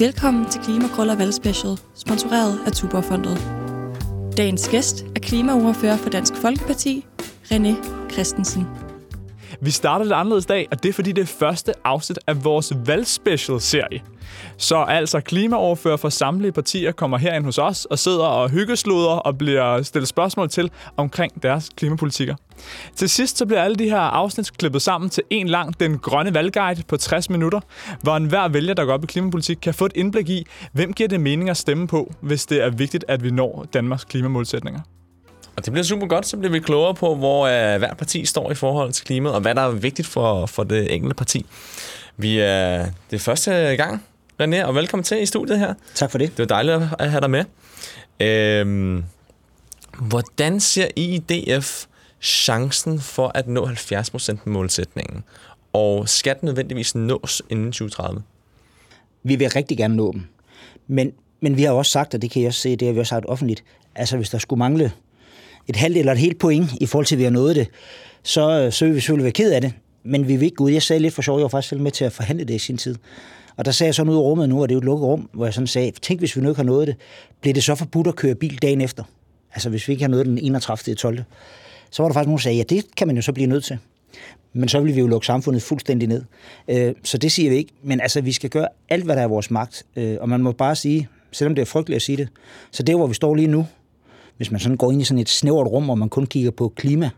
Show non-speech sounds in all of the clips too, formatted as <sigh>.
Velkommen til Klimakrøller Valgspecial, sponsoreret af Tuborgfondet. Dagens gæst er klimaordfører for Dansk Folkeparti, René Christensen. Vi starter lidt anderledes dag, og det er fordi det er første afsnit af vores valgspecial-serie. Så altså klimaoverfører for samtlige partier kommer herind hos os og sidder og hyggesluder og bliver stillet spørgsmål til omkring deres klimapolitikker. Til sidst så bliver alle de her afsnit klippet sammen til en lang Den Grønne Valgguide på 60 minutter, hvor enhver vælger, der går op i klimapolitik, kan få et indblik i, hvem giver det mening at stemme på, hvis det er vigtigt, at vi når Danmarks klimamålsætninger. Og det bliver super godt, så bliver vi klogere på, hvor øh, uh, hver parti står i forhold til klimaet, og hvad der er vigtigt for, for det enkelte parti. Vi er øh, det er første gang, René, og velkommen til i studiet her. Tak for det. Det var dejligt at have dig med. Øhm, hvordan ser I i DF chancen for at nå 70% målsætningen? Og skal den nødvendigvis nås inden 2030? Vi vil rigtig gerne nå dem. Men, men vi har også sagt, og det kan jeg også se, det har vi også sagt offentligt, altså hvis der skulle mangle et halvt eller et helt point i forhold til, at vi har nået det, så, så vil vi selvfølgelig være ked af det. Men vi vil ikke gå ud. Jeg sagde lidt for sjov, jeg var faktisk selv med til at forhandle det i sin tid. Og der sagde jeg sådan ud af rummet nu, og det er jo et lukket rum, hvor jeg sådan sagde, tænk hvis vi nu ikke har nået det, bliver det så forbudt at køre bil dagen efter? Altså hvis vi ikke har nået den 31. 12. Så var der faktisk nogen, der sagde, ja det kan man jo så blive nødt til. Men så vil vi jo lukke samfundet fuldstændig ned. Øh, så det siger vi ikke. Men altså, vi skal gøre alt, hvad der er vores magt. Øh, og man må bare sige, selvom det er frygteligt at sige det, så det, hvor vi står lige nu, hvis man sådan går ind i sådan et snævert rum, hvor man kun kigger på klima,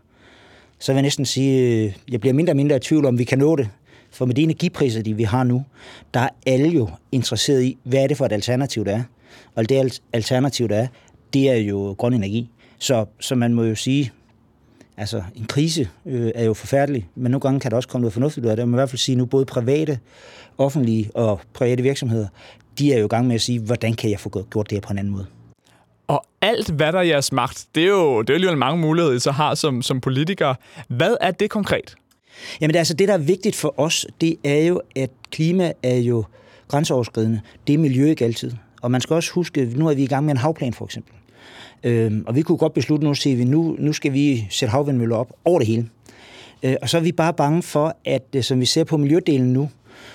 så vil jeg næsten sige, øh, jeg bliver mindre og mindre i tvivl om, vi kan nå det. For med de energipriser, de vi har nu, der er alle jo interesseret i, hvad er det for et alternativ, der er. Og det alternativ, der er, det er jo grøn energi. Så, så man må jo sige, altså en krise øh, er jo forfærdelig, men nogle gange kan der også komme noget fornuftigt ud af det. Man må i hvert fald sige nu, både private, offentlige og private virksomheder, de er jo i gang med at sige, hvordan kan jeg få gjort det her på en anden måde. Og alt, hvad der er jeres magt, det er jo, det er jo alligevel mange muligheder, I så har som, som politikere. Hvad er det konkret? Jamen det, altså, det, der er vigtigt for os, det er jo, at klima er jo grænseoverskridende. Det er miljø ikke altid. Og man skal også huske, nu er vi i gang med en havplan for eksempel. Øhm, og vi kunne godt beslutte nu, at vi, nu, nu skal vi sætte havvindmøller op over det hele. Øh, og så er vi bare bange for, at øh, som vi ser på miljødelen nu,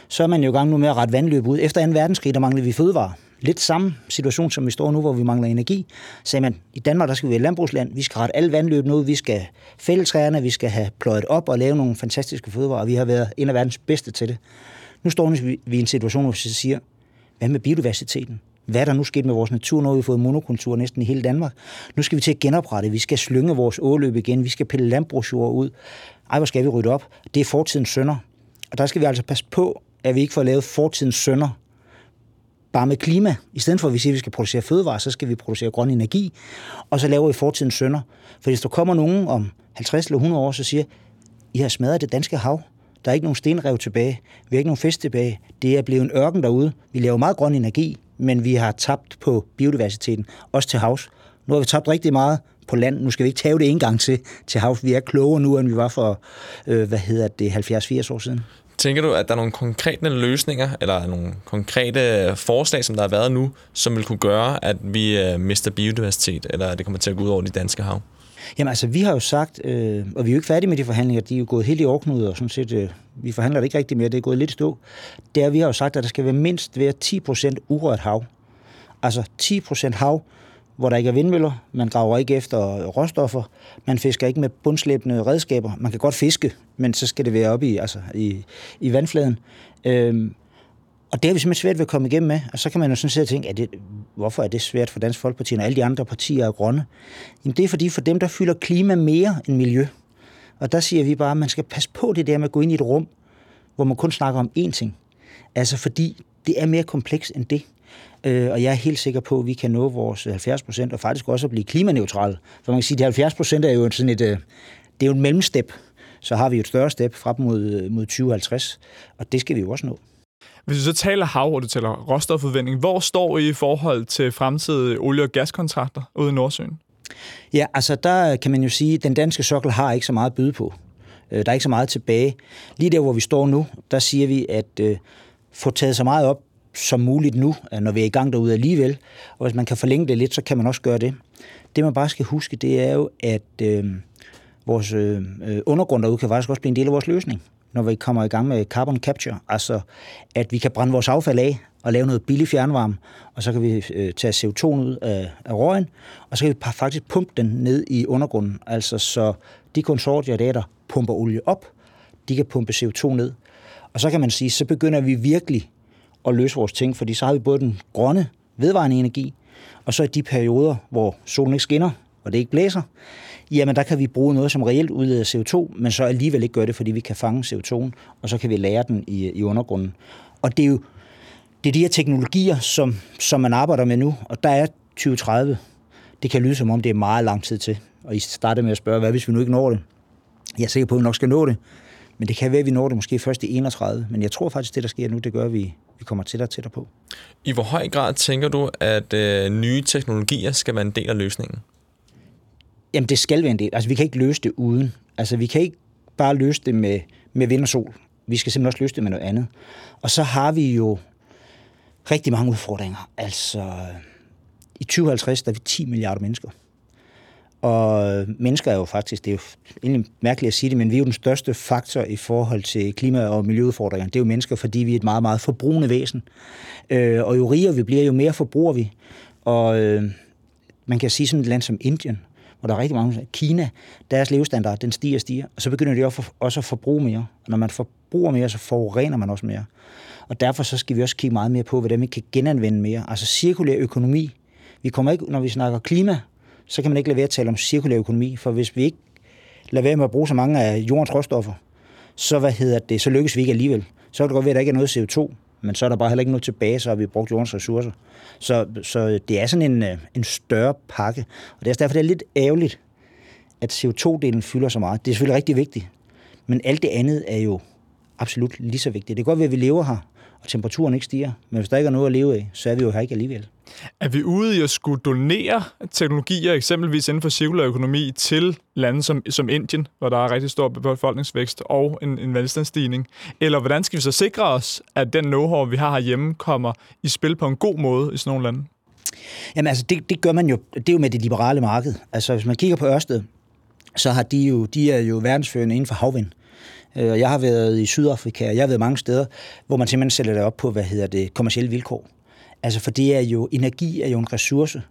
så er man jo i gang nu med at rette vandløb ud. Efter 2. verdenskrig, der manglede vi fødevarer lidt samme situation, som vi står nu, hvor vi mangler energi, sagde man, i Danmark der skal vi være landbrugsland, vi skal rette alle vandløbene ud, vi skal fælde træerne, vi skal have pløjet op og lave nogle fantastiske fødevarer, og vi har været en af verdens bedste til det. Nu står vi i en situation, hvor vi siger, hvad med biodiversiteten? Hvad er der nu sket med vores natur, når vi har fået monokultur næsten i hele Danmark? Nu skal vi til at genoprette, vi skal slynge vores åløb igen, vi skal pille landbrugsjord ud. Ej, hvor skal vi rydde op? Det er fortidens sønder. Og der skal vi altså passe på, at vi ikke får lavet fortidens sønder bare med klima. I stedet for at vi siger, at vi skal producere fødevarer, så skal vi producere grøn energi, og så laver vi fortidens sønder. For hvis der kommer nogen om 50 eller 100 år, så siger, I har smadret det danske hav. Der er ikke nogen stenrev tilbage. Vi har ikke nogen fisk tilbage. Det er blevet en ørken derude. Vi laver meget grøn energi, men vi har tabt på biodiversiteten, også til havs. Nu har vi tabt rigtig meget på land. Nu skal vi ikke tage det en gang til til havs. Vi er klogere nu, end vi var for, øh, hvad hedder det, 70-80 år siden. Tænker du, at der er nogle konkrete løsninger, eller nogle konkrete forslag, som der har været nu, som vil kunne gøre, at vi øh, mister biodiversitet, eller at det kommer til at gå ud over de danske hav? Jamen altså, vi har jo sagt, øh, og vi er jo ikke færdige med de forhandlinger, de er jo gået helt i overknud, og sådan set, øh, vi forhandler det ikke rigtig mere, det er gået lidt stå. Det er, vi har jo sagt, at der skal være mindst være 10% urørt hav. Altså 10% hav, hvor der ikke er vindmøller, man graver ikke efter råstoffer, man fisker ikke med bundslæbende redskaber. Man kan godt fiske, men så skal det være oppe i, altså i, i vandfladen. Øhm, og det har vi simpelthen svært ved at komme igennem med. Og så kan man jo sådan set tænke, at det, hvorfor er det svært for Dansk Folkeparti, når alle de andre partier er grønne? Jamen det er fordi for dem, der fylder klima mere end miljø. Og der siger vi bare, at man skal passe på det der med at gå ind i et rum, hvor man kun snakker om én ting. Altså fordi det er mere kompleks end det. Øh, og jeg er helt sikker på, at vi kan nå vores 70 procent, og faktisk også at blive klimaneutrale. For man kan sige, at de 70 procent er jo sådan et, øh, det er jo en mellemstep. Så har vi et større step frem mod, mod 2050, og det skal vi jo også nå. Hvis du så taler hav, og du taler råstofudvinding, hvor står I i forhold til fremtidige olie- og gaskontrakter ude i Nordsøen? Ja, altså der kan man jo sige, at den danske sokkel har ikke så meget at byde på. Øh, der er ikke så meget tilbage. Lige der, hvor vi står nu, der siger vi, at øh, få taget så meget op som muligt nu, når vi er i gang derude alligevel. Og hvis man kan forlænge det lidt, så kan man også gøre det. Det man bare skal huske, det er jo, at øh, vores øh, øh, undergrund derude kan faktisk også blive en del af vores løsning. når vi kommer i gang med carbon capture, altså at vi kan brænde vores affald af og lave noget billig fjernvarme, og så kan vi øh, tage CO2 ud af, af røgen, og så kan vi faktisk pumpe den ned i undergrunden, altså så de konsortier, der, der pumper olie op, de kan pumpe CO2 ned. Og så kan man sige, så begynder vi virkelig at løse vores ting, fordi så har vi både den grønne vedvarende energi, og så i de perioder, hvor solen ikke skinner, og det ikke blæser, jamen der kan vi bruge noget, som reelt udleder CO2, men så alligevel ikke gøre det, fordi vi kan fange CO2'en, og så kan vi lære den i, i undergrunden. Og det er jo det er de her teknologier, som, som man arbejder med nu, og der er 2030. Det kan lyde som om, det er meget lang tid til. Og I startede med at spørge, hvad hvis vi nu ikke når det? Jeg er sikker på, at vi nok skal nå det. Men det kan være, at vi når det måske først i 31. Men jeg tror faktisk, det der sker nu, det gør, at vi, vi kommer tættere og tættere på. I hvor høj grad tænker du, at øh, nye teknologier skal være en del af løsningen? Jamen, det skal være en del. Altså, vi kan ikke løse det uden. Altså, vi kan ikke bare løse det med, med vind og sol. Vi skal simpelthen også løse det med noget andet. Og så har vi jo rigtig mange udfordringer. Altså, i 2050 der er vi 10 milliarder mennesker. Og mennesker er jo faktisk, det er jo egentlig mærkeligt at sige det, men vi er jo den største faktor i forhold til klima- og miljøudfordringer. Det er jo mennesker, fordi vi er et meget, meget forbrugende væsen. Øh, og jo rigere vi bliver, jo mere forbruger vi. Og øh, man kan sige sådan et land som Indien, hvor der er rigtig mange, Kina, deres levestandard, den stiger og stiger, og så begynder de også at forbruge mere. Og når man forbruger mere, så forurener man også mere. Og derfor så skal vi også kigge meget mere på, hvordan vi kan genanvende mere. Altså cirkulær økonomi. Vi kommer ikke, når vi snakker klima, så kan man ikke lade være at tale om cirkulær økonomi, for hvis vi ikke lader være med at bruge så mange af jordens råstoffer, så, hvad hedder det, så lykkes vi ikke alligevel. Så kan det godt være, at der ikke er noget CO2, men så er der bare heller ikke noget tilbage, så har vi brugt jordens ressourcer. Så, så det er sådan en, øh, en større pakke, og det er derfor, det er lidt ærgerligt, at CO2-delen fylder så meget. Det er selvfølgelig rigtig vigtigt, men alt det andet er jo absolut lige så vigtigt. Det kan godt være, at vi lever her, og temperaturen ikke stiger. Men hvis der ikke er noget at leve af, så er vi jo her ikke alligevel. Er vi ude i at skulle donere teknologier, eksempelvis inden for cirkulær økonomi, til lande som, som Indien, hvor der er rigtig stor befolkningsvækst og en, en velstandsstigning? Eller hvordan skal vi så sikre os, at den know-how, vi har herhjemme, kommer i spil på en god måde i sådan nogle lande? Jamen altså, det, det gør man jo, det er jo med det liberale marked. Altså, hvis man kigger på Ørsted, så har de jo, de er jo verdensførende inden for havvind. Øh, jeg har været i Sydafrika, og jeg har været mange steder, hvor man simpelthen sætter det op på, hvad hedder det, kommersielle vilkår. Altså, for det er jo, energi er jo en ressource,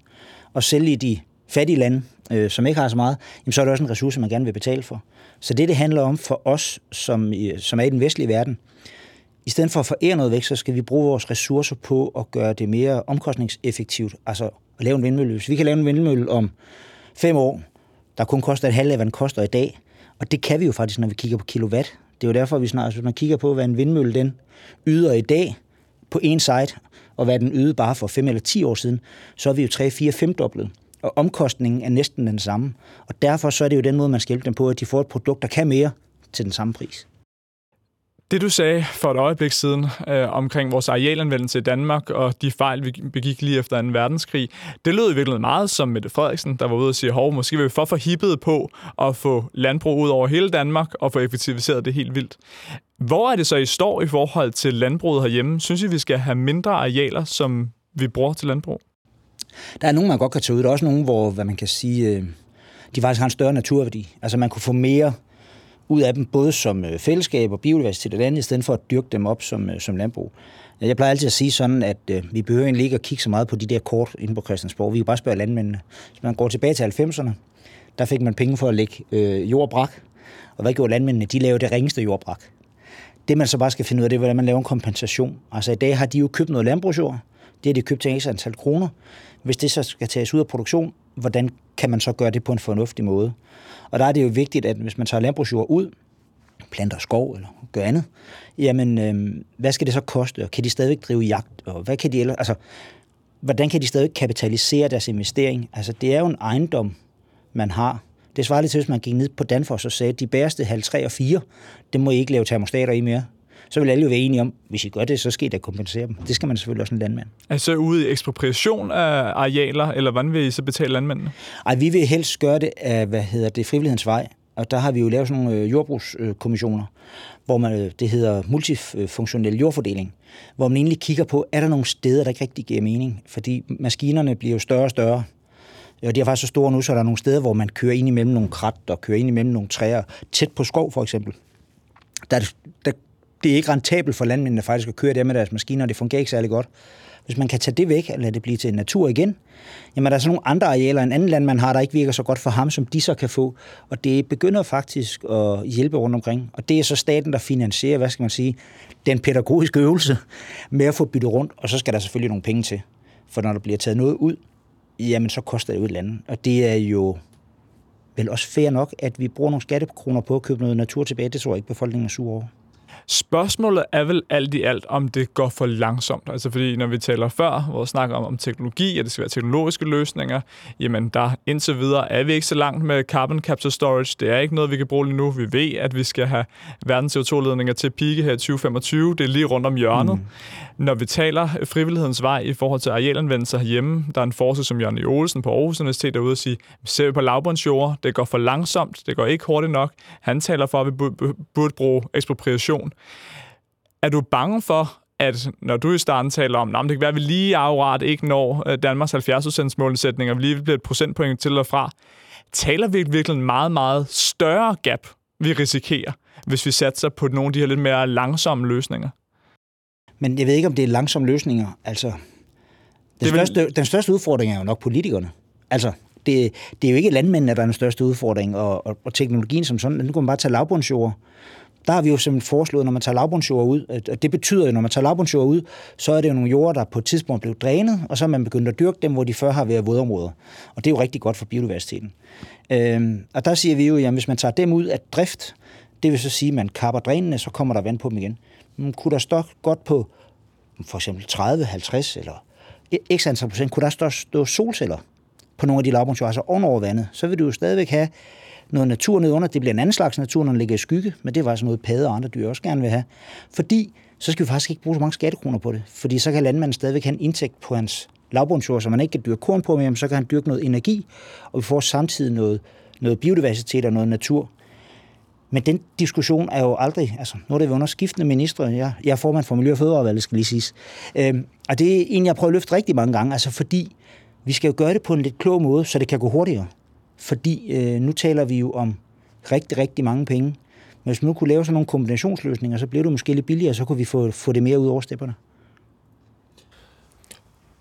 og selv i de fattige lande, øh, som ikke har så meget, jamen, så er det også en ressource, man gerne vil betale for. Så det, det handler om for os, som, øh, som er i den vestlige verden, i stedet for at forære noget væk, så skal vi bruge vores ressourcer på at gøre det mere omkostningseffektivt, altså at lave en vindmølle. Hvis vi kan lave en vindmølle om fem år, der kun koster et halvt af, hvad den koster i dag, og det kan vi jo faktisk, når vi kigger på kilowatt. Det er jo derfor, vi snart, hvis man kigger på, hvad en vindmølle den yder i dag på en site, og hvad den ydede bare for 5 eller 10 år siden, så er vi jo 3, 4, 5 doblet. Og omkostningen er næsten den samme. Og derfor så er det jo den måde, man skal hjælpe dem på, at de får et produkt, der kan mere til den samme pris. Det du sagde for et øjeblik siden øh, omkring vores arealanvendelse i Danmark og de fejl, vi begik lige efter 2. verdenskrig, det lød i virkeligheden meget som Mette Frederiksen, der var ude og sige, hov, måske vil vi for hippet på at få landbrug ud over hele Danmark og få effektiviseret det helt vildt. Hvor er det så, I står i forhold til landbruget herhjemme? Synes I, vi skal have mindre arealer, som vi bruger til landbrug? Der er nogen, man godt kan tage ud. Der er også nogen, hvor hvad man kan sige, øh, de faktisk har en større naturværdi. Altså man kunne få mere ud af dem, både som øh, fællesskab og biodiversitet og andet, i stedet for at dyrke dem op som, øh, som landbrug. Jeg plejer altid at sige sådan, at øh, vi behøver egentlig ikke at kigge så meget på de der kort inde på Christiansborg. Vi kan bare spørge landmændene. Hvis man går tilbage til 90'erne, der fik man penge for at lægge øh, jordbrak. Og hvad gjorde landmændene? De lavede det ringeste jordbrak. Det man så bare skal finde ud af, det er, hvordan man laver en kompensation. Altså i dag har de jo købt noget landbrugsjord. Det har de købt til en antal kroner. Hvis det så skal tages ud af produktion, hvordan kan man så gøre det på en fornuftig måde? Og der er det jo vigtigt, at hvis man tager landbrugsjord ud, planter skov eller gør andet, jamen, øh, hvad skal det så koste? Og kan de stadigvæk drive jagt? Og hvad kan de ellers, altså, hvordan kan de stadig kapitalisere deres investering? Altså, det er jo en ejendom, man har. Det svarer lidt til, hvis man gik ned på Danfoss og sagde, at de bæreste halv 3 og 4, det må I ikke lave termostater i mere så vil alle jo være enige om, hvis I gør det, så skal I da kompensere dem. Det skal man selvfølgelig også en landmand. Er så ude i ekspropriation af arealer, eller hvordan vil I så betale landmændene? Ej, vi vil helst gøre det af, hvad hedder det, frivillighedens vej. Og der har vi jo lavet sådan nogle øh, jordbrugskommissioner, hvor man, øh, det hedder multifunktionel jordfordeling, hvor man egentlig kigger på, er der nogle steder, der ikke rigtig giver mening? Fordi maskinerne bliver jo større og større, og de er faktisk så store nu, så der er nogle steder, hvor man kører ind imellem nogle krat og kører ind imellem nogle træer, tæt på skov for eksempel der, der, det er ikke rentabelt for landmændene faktisk at køre det med deres maskiner, og det fungerer ikke særlig godt. Hvis man kan tage det væk og lade det blive til natur igen, jamen der er så nogle andre arealer, en anden landmand har, der ikke virker så godt for ham, som de så kan få. Og det begynder faktisk at hjælpe rundt omkring. Og det er så staten, der finansierer, hvad skal man sige, den pædagogiske øvelse med at få byttet rundt, og så skal der selvfølgelig nogle penge til. For når der bliver taget noget ud, jamen så koster det jo et eller andet. Og det er jo vel også fair nok, at vi bruger nogle skattekroner på at købe noget natur tilbage. Det tror jeg ikke, befolkningen er sur over. Spørgsmålet er vel alt i alt, om det går for langsomt. Altså fordi, når vi taler før, hvor vi snakker om, om teknologi, at det skal være teknologiske løsninger, jamen der indtil videre er vi ikke så langt med carbon capture storage. Det er ikke noget, vi kan bruge lige nu. Vi ved, at vi skal have verdens CO2-ledninger til pike her i 2025. Det er lige rundt om hjørnet. Mm. Når vi taler frivillighedens vej i forhold til arealanvendelse herhjemme, der er en forsker som Jørgen Olsen på Aarhus Universitet derude og sige, ser vi på lavbundsjord, det går for langsomt, det går ikke hurtigt nok. Han taler for, at vi burde bruge ekspropriation. Er du bange for, at når du i starten taler om, at det kan være, at vi lige afret ikke når øh, Danmarks 70% målsætning, og vi lige bliver et procentpoint til og fra, taler vi virkelig en meget, meget større gap, vi risikerer, hvis vi satser på nogle af de her lidt mere langsomme løsninger? Men jeg ved ikke, om det er langsomme løsninger. Altså, den, største, vil... den største udfordring er jo nok politikerne. Altså, det, det er jo ikke landmændene, der er den største udfordring, og, og, og teknologien som sådan. Nu kan man bare tage lavbundsjord. Der har vi jo simpelthen foreslået, når man tager lavbundsjord ud, at det betyder jo, når man tager lavbundsjord ud, så er det jo nogle jorder, der på et tidspunkt blev drænet, og så er man begyndt at dyrke dem, hvor de før har været vådområder. Og det er jo rigtig godt for biodiversiteten. Øhm, og der siger vi jo, at hvis man tager dem ud af drift, det vil så sige, at man kapper drænene, så kommer der vand på dem igen. Men kunne der stå godt på for eksempel 30, 50 eller x antal procent, kunne der stå, stå solceller på nogle af de lavbundsjord, altså ovenover vandet, så vil du jo stadigvæk have noget natur ned under. Det bliver en anden slags natur, når den ligger i skygge, men det var sådan noget padder og andre dyr også gerne vil have. Fordi så skal vi faktisk ikke bruge så mange skattekroner på det, fordi så kan landmanden stadigvæk have en indtægt på hans lavbundsjord, så man ikke kan dyrke korn på, men så kan han dyrke noget energi, og vi får samtidig noget, noget biodiversitet og noget natur. Men den diskussion er jo aldrig, altså nu er det under skiftende ministre, jeg, jeg er formand for Miljø- og Fødevarevalget, skal lige siges. Øhm, og det er en, jeg prøver at løfte rigtig mange gange, altså fordi vi skal jo gøre det på en lidt klog måde, så det kan gå hurtigere. Fordi øh, nu taler vi jo om rigtig, rigtig mange penge. Men hvis vi nu kunne lave sådan nogle kombinationsløsninger, så bliver det måske lidt billigere, så kunne vi få, få det mere ud over stepperne.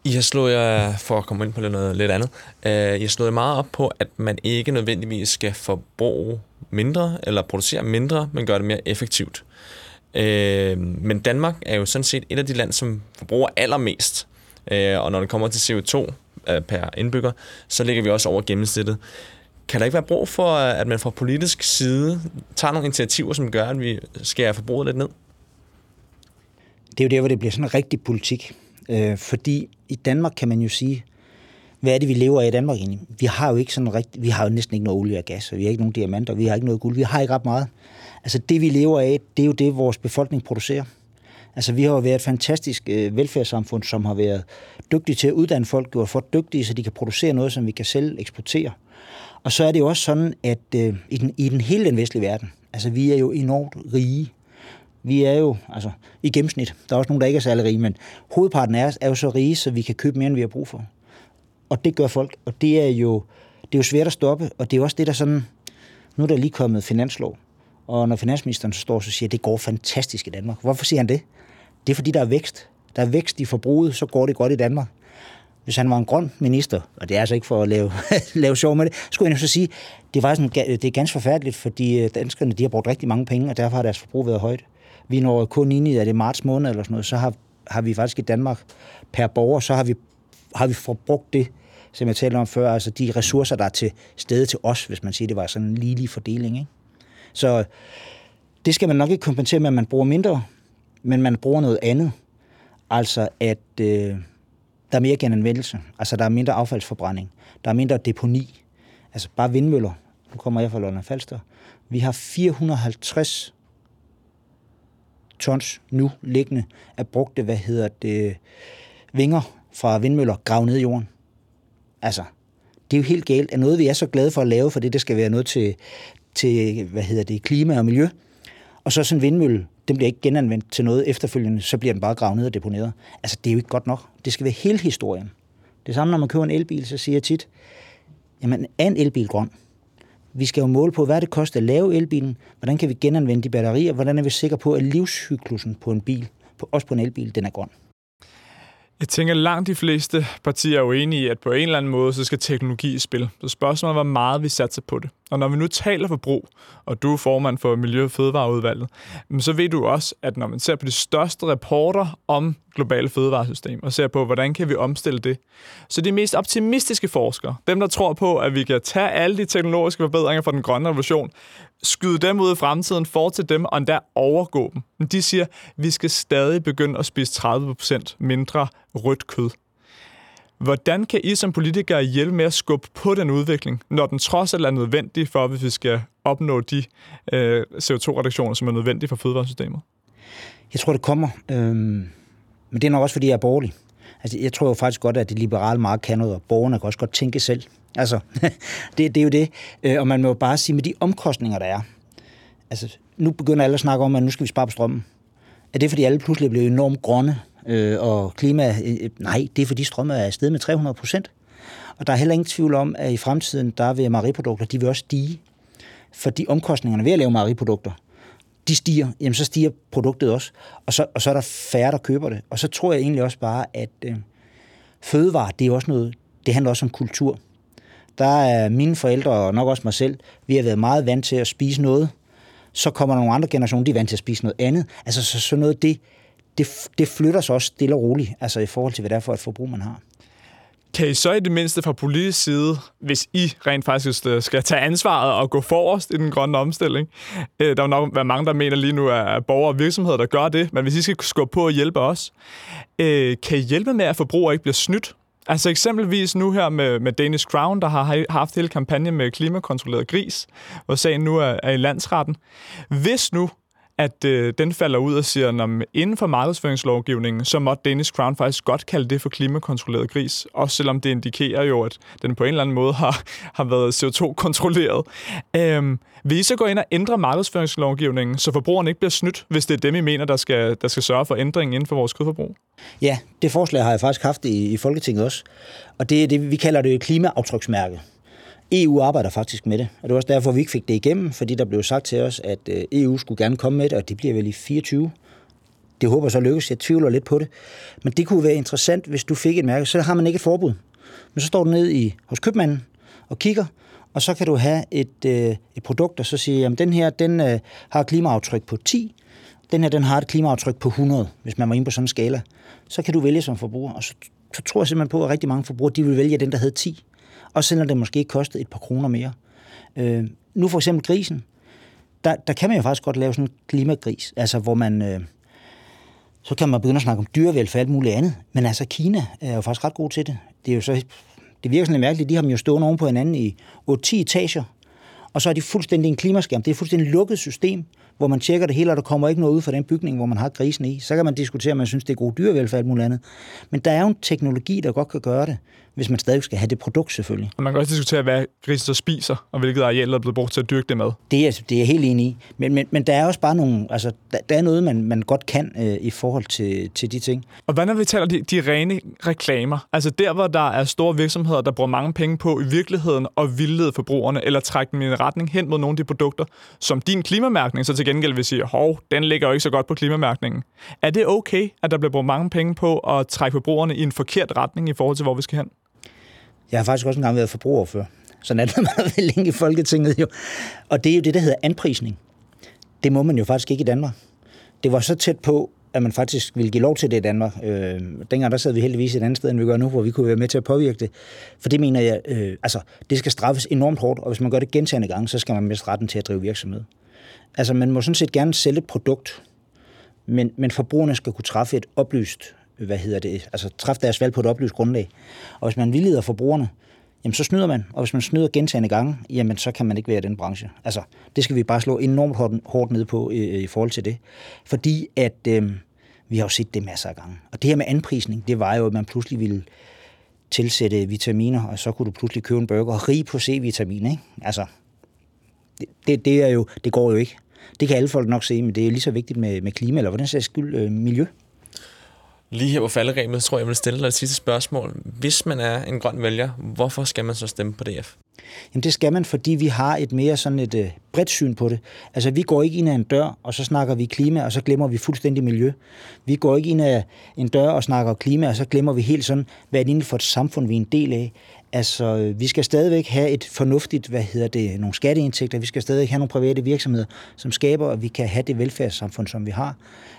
I har slået jer, for at komme ind på noget lidt andet, øh, I har slået meget op på, at man ikke nødvendigvis skal forbruge mindre, eller producere mindre, men gøre det mere effektivt. Øh, men Danmark er jo sådan set et af de lande, som forbruger allermest. Øh, og når det kommer til CO2 Øh, per indbygger, så ligger vi også over gennemsnittet. Kan der ikke være brug for, øh, at man fra politisk side tager nogle initiativer, som gør, at vi skærer forbruget lidt ned? Det er jo der, hvor det bliver sådan en rigtig politik. Øh, fordi i Danmark kan man jo sige, hvad er det, vi lever af i Danmark egentlig? Vi har jo ikke sådan rigtig, vi har jo næsten ikke noget olie og gas, og vi har ikke nogen diamanter, vi har ikke noget guld, vi har ikke ret meget. Altså det, vi lever af, det er jo det, vores befolkning producerer. Altså vi har jo været et fantastisk øh, velfærdssamfund, som har været dygtige til at uddanne folk, gjort for dygtige, så de kan producere noget, som vi kan selv eksportere. Og så er det jo også sådan, at øh, i, den, i den hele den vestlige verden, altså vi er jo enormt rige. Vi er jo, altså i gennemsnit, der er også nogen, der ikke er særlig rige, men hovedparten af os er jo så rige, så vi kan købe mere, end vi har brug for. Og det gør folk, og det er jo, det er jo svært at stoppe, og det er også det, der sådan, nu er der lige kommet finanslov, og når finansministeren så står og siger, at det går fantastisk i Danmark. Hvorfor siger han det? Det er fordi, der er vækst. Der er vækst i forbruget, så går det godt i Danmark. Hvis han var en grøn minister, og det er altså ikke for at lave, <laughs> lave sjov med det, skulle jeg så sige, det, er, sådan, det er ganske forfærdeligt, fordi øh, danskerne de har brugt rigtig mange penge, og derfor har deres forbrug været højt. Vi når kun ind i, at det er marts måned eller sådan noget, så har, har vi faktisk i Danmark per borger, så har vi, har vi forbrugt det, som jeg talte om før, altså de ressourcer, der er til stede til os, hvis man siger, det var sådan en ligelig fordeling. Ikke? Så det skal man nok ikke kompensere med, at man bruger mindre, men man bruger noget andet. Altså at øh, der er mere genanvendelse. Altså der er mindre affaldsforbrænding. Der er mindre deponi. Altså bare vindmøller. Nu kommer jeg fra London Falster. Vi har 450 tons nu liggende af brugte, hvad hedder det, vinger fra vindmøller gravet ned i jorden. Altså, det er jo helt galt. at noget, vi er så glade for at lave, for det, det skal være noget til, til hvad hedder det, klima og miljø. Og så sådan en vindmølle, den bliver ikke genanvendt til noget efterfølgende, så bliver den bare gravet ned og deponeret. Altså, det er jo ikke godt nok. Det skal være hele historien. Det samme, når man køber en elbil, så siger jeg tit, jamen, er en elbil grøn? Vi skal jo måle på, hvad det koster at lave elbilen, hvordan kan vi genanvende de batterier, hvordan er vi sikre på, at livscyklusen på en bil, på, også på en elbil, den er grøn. Jeg tænker, at langt de fleste partier er jo enige i, at på en eller anden måde, så skal teknologi i spil. Så spørgsmålet er, hvor meget vi satser på det. Og når vi nu taler forbrug, og du er formand for Miljø- og Fødevareudvalget, så ved du også, at når man ser på de største rapporter om globale fødevaresystem, og ser på, hvordan kan vi omstille det, så de mest optimistiske forskere, dem der tror på, at vi kan tage alle de teknologiske forbedringer fra den grønne revolution, skyde dem ud i fremtiden, fortsætte dem og endda overgå dem. Men de siger, at vi skal stadig begynde at spise 30% mindre rødt kød. Hvordan kan I som politikere hjælpe med at skubbe på den udvikling, når den trods alt er nødvendig for, hvis vi skal opnå de øh, CO2-reduktioner, som er nødvendige for fødevaresystemet? Jeg tror, det kommer. Øhm, men det er nok også, fordi jeg er borgerlig. Altså, jeg tror jo faktisk godt, at det liberale marked kan noget, og borgerne kan også godt tænke selv. Altså, <laughs> det, det er jo det. Øh, og man må jo bare sige, med de omkostninger, der er. Altså, nu begynder alle at snakke om, at nu skal vi spare på strømmen. Er det, fordi alle pludselig bliver enormt grønne, øh, og klima... Øh, øh, nej, det er, fordi strøm er afsted med 300 procent. Og der er heller ingen tvivl om, at i fremtiden, der vil mejeriprodukter, de vil også stige. Fordi omkostningerne ved at lave mejeriprodukter, de stiger, jamen så stiger produktet også. Og så, og så er der færre, der køber det. Og så tror jeg egentlig også bare, at øh, fødevare, det er også noget, det handler også om kultur. Der er mine forældre, og nok også mig selv, vi har været meget vant til at spise noget. Så kommer nogle andre generationer, de er vant til at spise noget andet. Altså så, så noget, det, det, det flytter sig også stille og roligt, altså i forhold til, hvad det er for et forbrug, man har. Kan I så i det mindste fra politisk side, hvis I rent faktisk øh, skal tage ansvaret og gå forrest i den grønne omstilling, øh, der er nok være mange, der mener lige nu, at borgere og virksomheder, der gør det, men hvis I skal skubbe på og hjælpe os, øh, kan I hjælpe med, at forbrugere ikke bliver snydt? Altså eksempelvis nu her med, med Danish Crown, der har haft hele kampagne med klimakontrolleret gris, hvor sagen nu er, er i landsretten. Hvis nu at øh, den falder ud og siger, at inden for markedsføringslovgivningen, så måtte Danish Crown faktisk godt kalde det for klimakontrolleret gris, også selvom det indikerer jo, at den på en eller anden måde har, har været CO2-kontrolleret. Øhm, vil I så gå ind og ændre markedsføringslovgivningen, så forbrugerne ikke bliver snydt, hvis det er dem, I mener, der skal, der skal sørge for ændringen inden for vores kødforbrug? Ja, det forslag har jeg faktisk haft i, i Folketinget også. Og det er det, vi kalder det klimaaftryksmærke. EU arbejder faktisk med det, og det var også derfor, vi ikke fik det igennem, fordi der blev sagt til os, at øh, EU skulle gerne komme med det, og det bliver vel i 24. Det håber så lykkes. Jeg tvivler lidt på det. Men det kunne være interessant, hvis du fik et mærke. Så har man ikke et forbud. Men så står du ned i, hos købmanden og kigger, og så kan du have et, øh, et produkt, og så siger, at den her den, øh, har et klimaaftryk på 10, den her den har et klimaaftryk på 100, hvis man var inde på sådan en skala. Så kan du vælge som forbruger, og så, så tror jeg simpelthen på, at rigtig mange forbrugere de vil vælge den, der hedder 10 og selvom det måske kostede et par kroner mere. Øh, nu for eksempel grisen, der, der kan man jo faktisk godt lave sådan en klimagris, altså hvor man, øh, så kan man begynde at snakke om dyrevelfærd og alt muligt andet, men altså Kina er jo faktisk ret god til det. Det er jo så, det virker sådan lidt mærkeligt, de har dem jo stående oven på hinanden i 8-10 etager, og så er de fuldstændig en klimaskærm. Det er et fuldstændig lukket system, hvor man tjekker det hele, og der kommer ikke noget ud fra den bygning, hvor man har grisen i. Så kan man diskutere, om man synes, det er god dyrevelfærd og alt muligt andet. Men der er jo en teknologi, der godt kan gøre det, hvis man stadig skal have det produkt selvfølgelig. Og man kan også diskutere, hvad grisen så spiser, og hvilket areal der er blevet brugt til at dyrke det med. Det er, det er jeg helt enig i. Men, men, men der er også bare nogle, altså, der, der er noget, man, man godt kan øh, i forhold til, til de ting. Og hvad når vi taler de, de rene reklamer? Altså der, hvor der er store virksomheder, der bruger mange penge på i virkeligheden og vildlede forbrugerne, eller trække dem i en retning hen mod nogle af de produkter, som din klimamærkning så til gengæld vil sige, hov, den ligger jo ikke så godt på klimamærkningen. Er det okay, at der bliver brugt mange penge på at trække forbrugerne i en forkert retning i forhold til, hvor vi skal hen? Jeg har faktisk også engang været forbruger før. Sådan er det, <laughs> meget længe i Folketinget jo. Og det er jo det, der hedder anprisning. Det må man jo faktisk ikke i Danmark. Det var så tæt på, at man faktisk ville give lov til det i Danmark. Øh, dengang der sad vi heldigvis et andet sted, end vi gør nu, hvor vi kunne være med til at påvirke det. For det mener jeg, øh, altså, det skal straffes enormt hårdt, og hvis man gør det gentagende gange, så skal man miste retten til at drive virksomhed. Altså, man må sådan set gerne sælge et produkt, men, men forbrugerne skal kunne træffe et oplyst, hvad hedder det, altså træffe deres valg på et oplyst grundlag. Og hvis man vildleder forbrugerne, jamen så snyder man. Og hvis man snyder gentagende gange, jamen så kan man ikke være i den branche. Altså, det skal vi bare slå enormt hårdt, hårdt ned på i, i forhold til det. Fordi at øh, vi har jo set det masser af gange. Og det her med anprisning, det var jo, at man pludselig ville tilsætte vitaminer, og så kunne du pludselig købe en burger rig på C-vitamin, ikke? Altså, det, det, det, er jo, det går jo ikke. Det kan alle folk nok se, men det er lige så vigtigt med, med klima, eller hvordan sags skyld øh, miljø. Lige her på falderæbet, tror jeg, jeg vil stille dig et sidste spørgsmål. Hvis man er en grøn vælger, hvorfor skal man så stemme på DF? Jamen det skal man, fordi vi har et mere sådan et øh, bredt syn på det. Altså vi går ikke ind ad en dør, og så snakker vi klima, og så glemmer vi fuldstændig miljø. Vi går ikke ind ad en dør og snakker klima, og så glemmer vi helt sådan, hvad er det inden for et samfund, vi er en del af. Altså, vi skal stadigvæk have et fornuftigt, hvad hedder det, nogle skatteindtægter. Vi skal stadigvæk have nogle private virksomheder, som skaber, at vi kan have det velfærdssamfund, som vi har.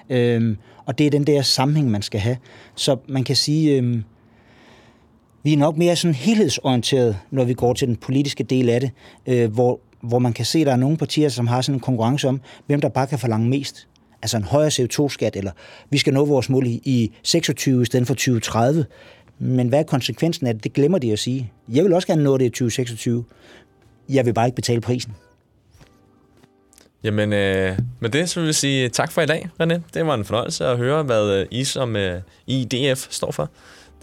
Øhm, og det er den der sammenhæng, man skal have. Så man kan sige, øhm, vi er nok mere sådan helhedsorienteret, når vi går til den politiske del af det, øh, hvor, hvor man kan se, at der er nogle partier, som har sådan en konkurrence om, hvem der bare kan forlange mest. Altså en højere CO2-skat, eller vi skal nå vores mål i, i 26 i stedet for 2030. Men hvad er konsekvensen af det? Det glemmer de at sige. Jeg vil også gerne nå det i 2026. Jeg vil bare ikke betale prisen. Jamen, øh, med det så vil vi sige tak for i dag, René. Det var en fornøjelse at høre, hvad øh, I som øh, IDF står for.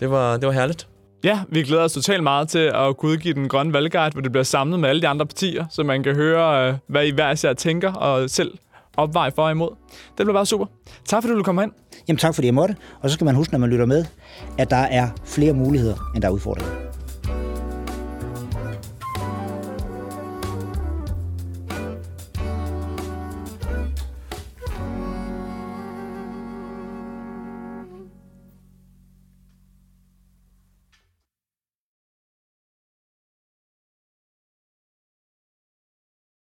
Det var, det var herligt. Ja, vi glæder os totalt meget til at kunne udgive den grønne valgguide, hvor det bliver samlet med alle de andre partier, så man kan høre, øh, hvad I hver især tænker og selv opveje for og imod. Det bliver bare super. Tak fordi du komme ind. Jamen tak fordi jeg måtte. Og så skal man huske, når man lytter med, at der er flere muligheder, end der er udfordringer.